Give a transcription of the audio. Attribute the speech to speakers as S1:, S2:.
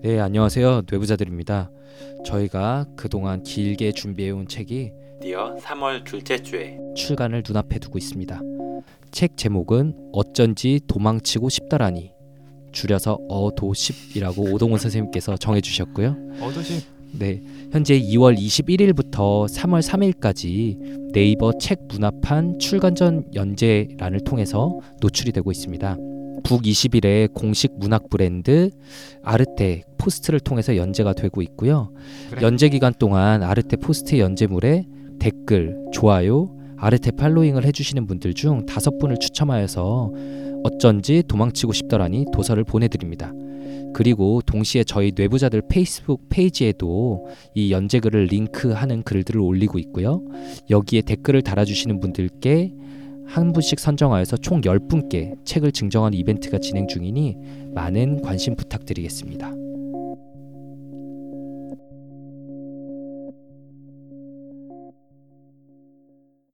S1: 네, 안녕하세요. 뇌부자들입니다. 저희가 그동안 길게 준비해온 책이
S2: 드디어 3월 둘째 주에
S1: 출간을 눈앞에 두고 있습니다. 책 제목은 어쩐지 도망치고 싶다라니 줄여서 어도십이라고 오동훈 선생님께서 정해주셨고요.
S3: 어도시
S1: 네, 현재 2월 21일부터 3월 3일까지 네이버 책 문화판 출간 전 연재란을 통해서 노출이 되고 있습니다. 북 21의 공식 문학 브랜드 아르테 포스트를 통해서 연재가 되고 있고요.
S3: 그래.
S1: 연재 기간 동안 아르테 포스트 연재물에 댓글, 좋아요, 아르테 following을 해주시는 분들 중 다섯 분을 추첨하여서 어쩐지 도망치고 싶더라니 도서를 보내드립니다. 그리고 동시에 저희 뇌부자들 페이스북 페이지에도 이 연재글을 링크하는 글들을 올리고 있고요. 여기에 댓글을 달아주시는 분들께 한 분씩 선정하여서 총 10분께 책을 증정하는 이벤트가 진행 중이니 많은 관심 부탁드리겠습니다.